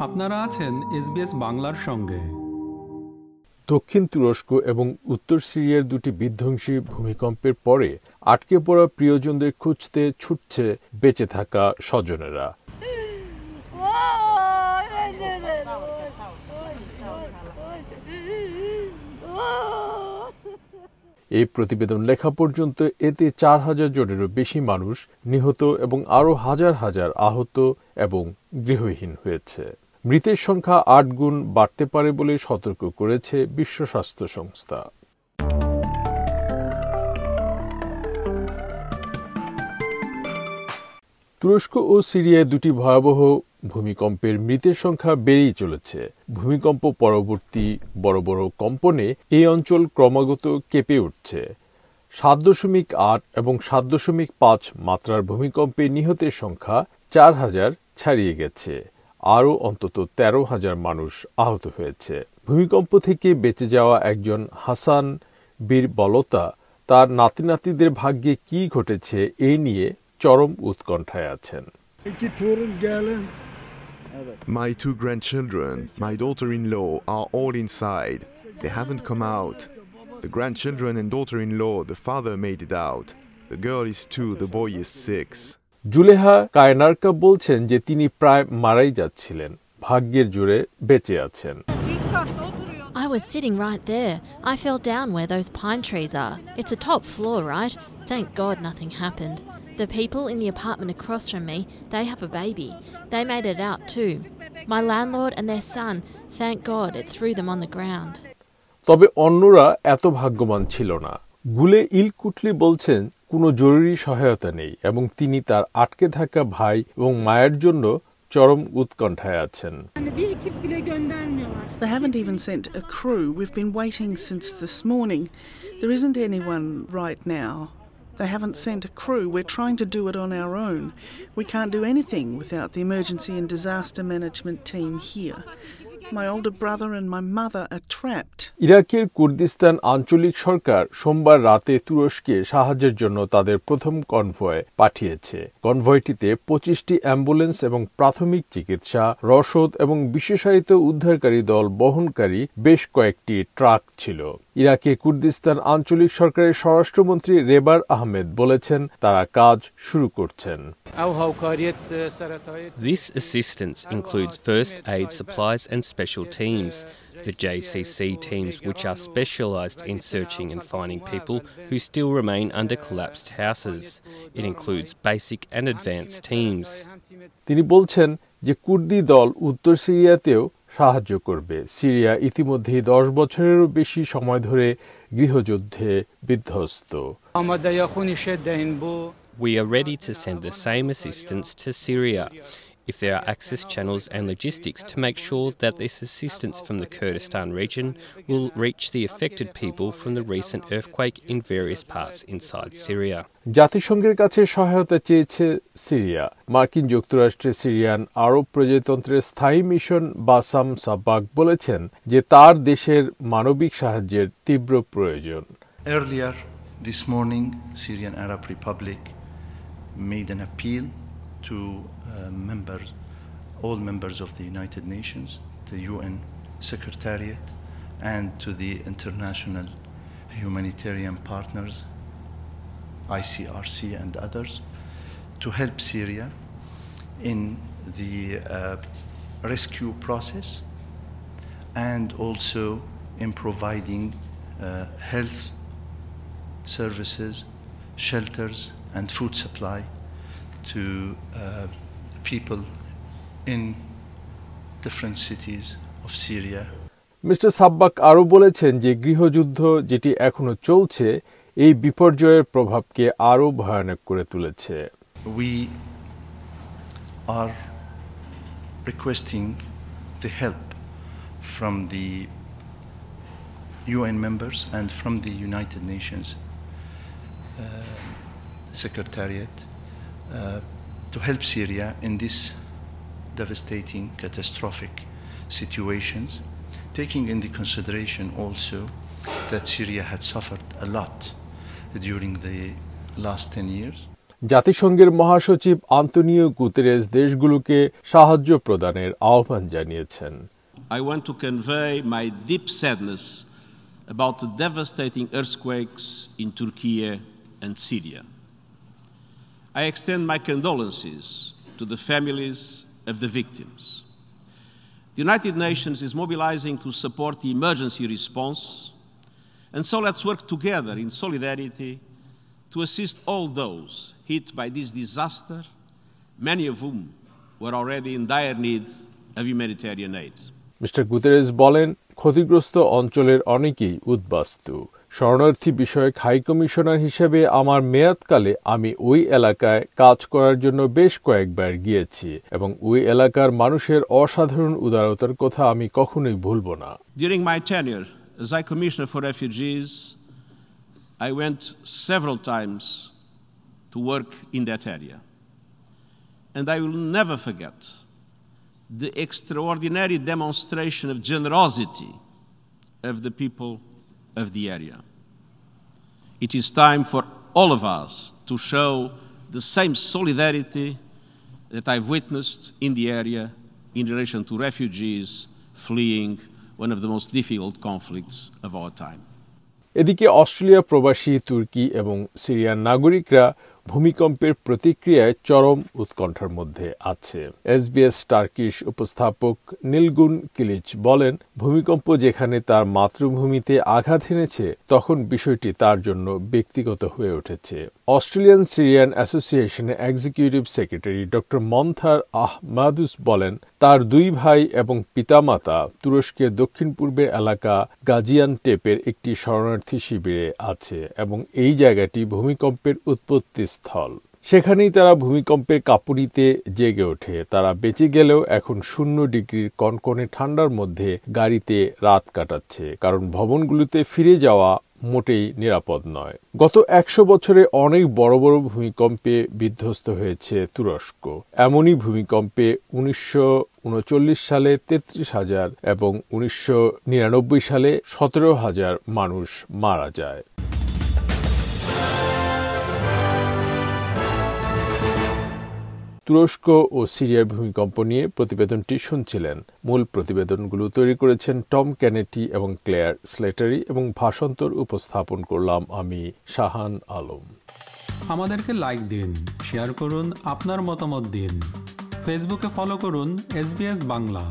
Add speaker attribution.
Speaker 1: আপনারা আছেন এসবিএস বাংলার সঙ্গে।
Speaker 2: দক্ষিণ তুরস্ক এবং উত্তর সিরিয়ার দুটি বিধ্বংসী ভূমিকম্পের পরে আটকে পড়া প্রিয়জনদের খুঁজতে ছুটছে বেঁচে থাকা স্বজনেরা। এই প্রতিবেদন লেখা পর্যন্ত এতে চার হাজার জনেরও বেশি মানুষ নিহত এবং আরও হাজার হাজার আহত এবং গৃহহীন হয়েছে। মৃতের সংখ্যা আট গুণ বাড়তে পারে বলে সতর্ক করেছে বিশ্ব স্বাস্থ্য সংস্থা। তুরস্ক ও সিরিয়ায় দুটি ভয়াবহ ভূমিকম্পের মৃতের সংখ্যা বেড়েই চলেছে। ভূমিকম্প পরবর্তী বড় বড় কম্পনে এই অঞ্চল ক্রমাগত কেঁপে উঠছে। সাত দশমিক আট এবং সাত দশমিক পাঁচ মাত্রার ভূমিকম্পে নিহতের সংখ্যা চার হাজার ছাড়িয়ে গেছে। আরও অন্তত তেরো হাজার মানুষ আহত হয়েছে ভূমিকম্প থেকে বেঁচে যাওয়া একজন হাসান বীর বলতা তার নাতি নাতিদের ভাগ্যে কি ঘটেছে এই নিয়ে চরম উৎকণ্ঠায় আছেন.
Speaker 3: My two grandchildren, my daughter in law, are all inside. They haven't come out. The grandchildren and daughter in law, the father made it out. The girl is two, the boy is six.
Speaker 2: জুলেহা কায়নারকা বলছেন যে তিনি প্রায় মারাই যাচ্ছিলেন ভাগ্যের জোরে বেঁচে আছেন
Speaker 4: I was sitting right there. I fell down where those pine trees are. It's a top floor, right? Thank God nothing happened. The people in the apartment across from me, they have a baby. They made it out too. My landlord and their son, thank God it threw them on the ground.
Speaker 2: তবে অন্যরা এত ভাগ্যবান ছিল না গুলে ইলকুটলি বলছেন কোনো জরুরি সহায়তা নেই এবং তিনি তার আটকে থাকা ভাই এবং মায়ের জন্য চরম উৎকণ্ঠায় আছেন
Speaker 5: Yani bir ekip bile göndermiyorlar.
Speaker 6: They haven't even sent a crew. We've been waiting since this morning. There isn't anyone right now. They haven't sent a crew. We're trying to do it on our own. We can't do anything without the emergency and disaster management team here. My older brother and my mother are trapped.
Speaker 2: ইরাকের Kurdistan আঞ্চলিক সরকার সোমবার রাতে তুরস্কে সাহায্যের জন্য তাদের প্রথম কনভয় পাঠিয়েছে কনভয়টিতে পঁচিশটি অ্যাম্বুলেন্স এবং প্রাথমিক চিকিৎসা, রসদ এবং বিশেষায়িত উদ্ধারকারী দল বহনকারী বেশ কয়েকটি ট্রাক ছিল ইরাকে কুর্দিস্তান আঞ্চলিক সরকারের স্বরাষ্ট্রমন্ত্রী রেবার আহমেদ বলেছেন তারা কাজ শুরু করছেন
Speaker 7: This assistance includes first aid supplies and special teams, the JCC teams, which are specialised in searching and finding people who still remain under collapsed houses. It includes basic and advanced teams.
Speaker 2: তিনি বলছেন যে কুর্দি দল উত্তর সিরিয়াতেও সাহায্য করবে। Syria ইতিমধ্যেই দশ বছরেরও বেশি সময় ধরে গৃহযুদ্ধে বিধ্বস্ত।
Speaker 7: We are ready to send the same assistance to Syria. If there are access channels and logistics to make sure that this assistance from the Kurdistan region will reach the affected people from the recent earthquake in various parts inside Syria.
Speaker 2: জাতিসংঘের কাছে সহায়তা চেয়েছে Syria মার্কিন যুক্তরাষ্ট্রে Syrian আরব প্রজাতন্ত্রের স্থায়ী mission Bassam Sabbak বলেছেন যে তার দেশের মানবিক সাহায্যের তীব্র প্রয়োজন
Speaker 8: Earlier this morning, Syrian Arab Republic made an appeal to uh, members, all members of the United Nations, the UN Secretariat, and to the international humanitarian partners, ICRC and others, to help Syria in the uh, rescue process and also in providing uh, health services, shelters, and food supply to uh, people in different cities of Syria.
Speaker 2: Mister Sabbagh আরও বলেছেন যে গৃহযুদ্ধ যেটি এখনও চলছে এই বিপর্যয়ের প্রভাবকে আরও ভয়ানক করে তুলেছে
Speaker 8: We are requesting the help from the UN members and from the United Nations uh, Secretariat uh, to help Syria in this devastating, catastrophic situations, taking into consideration also that Syria had suffered a lot during the last 10 years.
Speaker 2: জাতিসংঘের মহাসচিব Antonio Guterres দেশগুলোকে সাহায্য প্রদানের আহ্বান জানিয়েছেন
Speaker 9: I want to convey my deep sadness about the devastating earthquakes in Turkey and Syria. I extend my condolences to the families of the victims. The United Nations is mobilizing to support the emergency response, and so let's work together in solidarity to assist all those hit by this disaster, many of whom were already in dire need of humanitarian aid.
Speaker 2: Mister Guterres বলেন ক্ষতিগ্রস্ত অঞ্চলের অনেকেই উদ্বাস্তু শরণার্থী বিষয়ক high commissioner হিসেবে আমার মেয়াদকালে আমি ওই এলাকায় কাজ করার জন্য বেশ কয়েকবার গিয়েছি এবং ওই এলাকার মানুষের অসাধারণ উদারতার কথা আমি কখনোই ভুলব না।
Speaker 9: During my tenure as high commissioner for refugees I went times to work in area and I will never forget the extraordinary demonstration of generosity of the people of the area. It is time for all of us to show the same solidarity that I've witnessed in the area in relation to refugees fleeing one of the most difficult conflicts of our time.
Speaker 2: এদিকে Australia প্রবাসী তুর্কি এবং সিরিয়ার নাগরিকরা ভূমিকম্পের প্রতিক্রিয়ায় চরম উৎকণ্ঠার মধ্যে আছে। এসবিএস টার্কিশ উপস্থাপক নীলগুন কিলিচ বলেন, ভূমিকম্প যেখানে তার মাতৃভূমিতে আঘাত এনেছে, তখন বিষয়টি তার জন্য ব্যক্তিগত হয়ে উঠেছে। অস্ট্রেলিয়ান সিরিয়ান অ্যাসোসিয়েশনের এক্সিকিউটিভ সেক্রেটারি ডক্টর মন্থার আহমাদুস বলেন, তার দুই ভাই এবং পিতামাতা তুরস্কের দক্ষিণ পূর্বের এলাকা গাজিয়ান টেপের একটি শরণার্থী শিবিরে আছে এবং এই জায়গাটি ভূমিকম্পের উৎপত্তি স্থল সেখানেই তারা ভূমিকম্পের কাঁপুনিতে জেগে ওঠে। তারা বেঁচে গেলেও এখন শূন্য ডিগ্রির কনকনে ঠান্ডার মধ্যে গাড়িতে রাত কাটাচ্ছে, কারণ ভবনগুলোতে ফিরে যাওয়া মোটেই নিরাপদ নয়। গত একশো বছরে অনেক বড় বড় ভূমিকম্পে বিধ্বস্ত হয়েছে তুরস্ক। এমনই ভূমিকম্পে উনিশশো উনচল্লিশ সালে তেত্রিশ হাজার এবং উনিশশো নিরানব্বই সালে সতেরো হাজার মানুষ মারা যায়। তুরস্ক ও সিরিয়ার ভূমিকম্প নিয়ে প্রতিবেদনটি শুনছিলেন। মূল প্রতিবেদনগুলো তৈরি করেছেন টম ক্যানেটি এবং ক্লেয়ার স্লেটারি এবং ভাষান্তর উপস্থাপন করলাম আমি শাহান আলম।
Speaker 1: আমাদেরকে লাইক দিন শেয়ার করুন, আপনার মতামত দিন। ফেসবুকে ফলো করুন এস বাংলা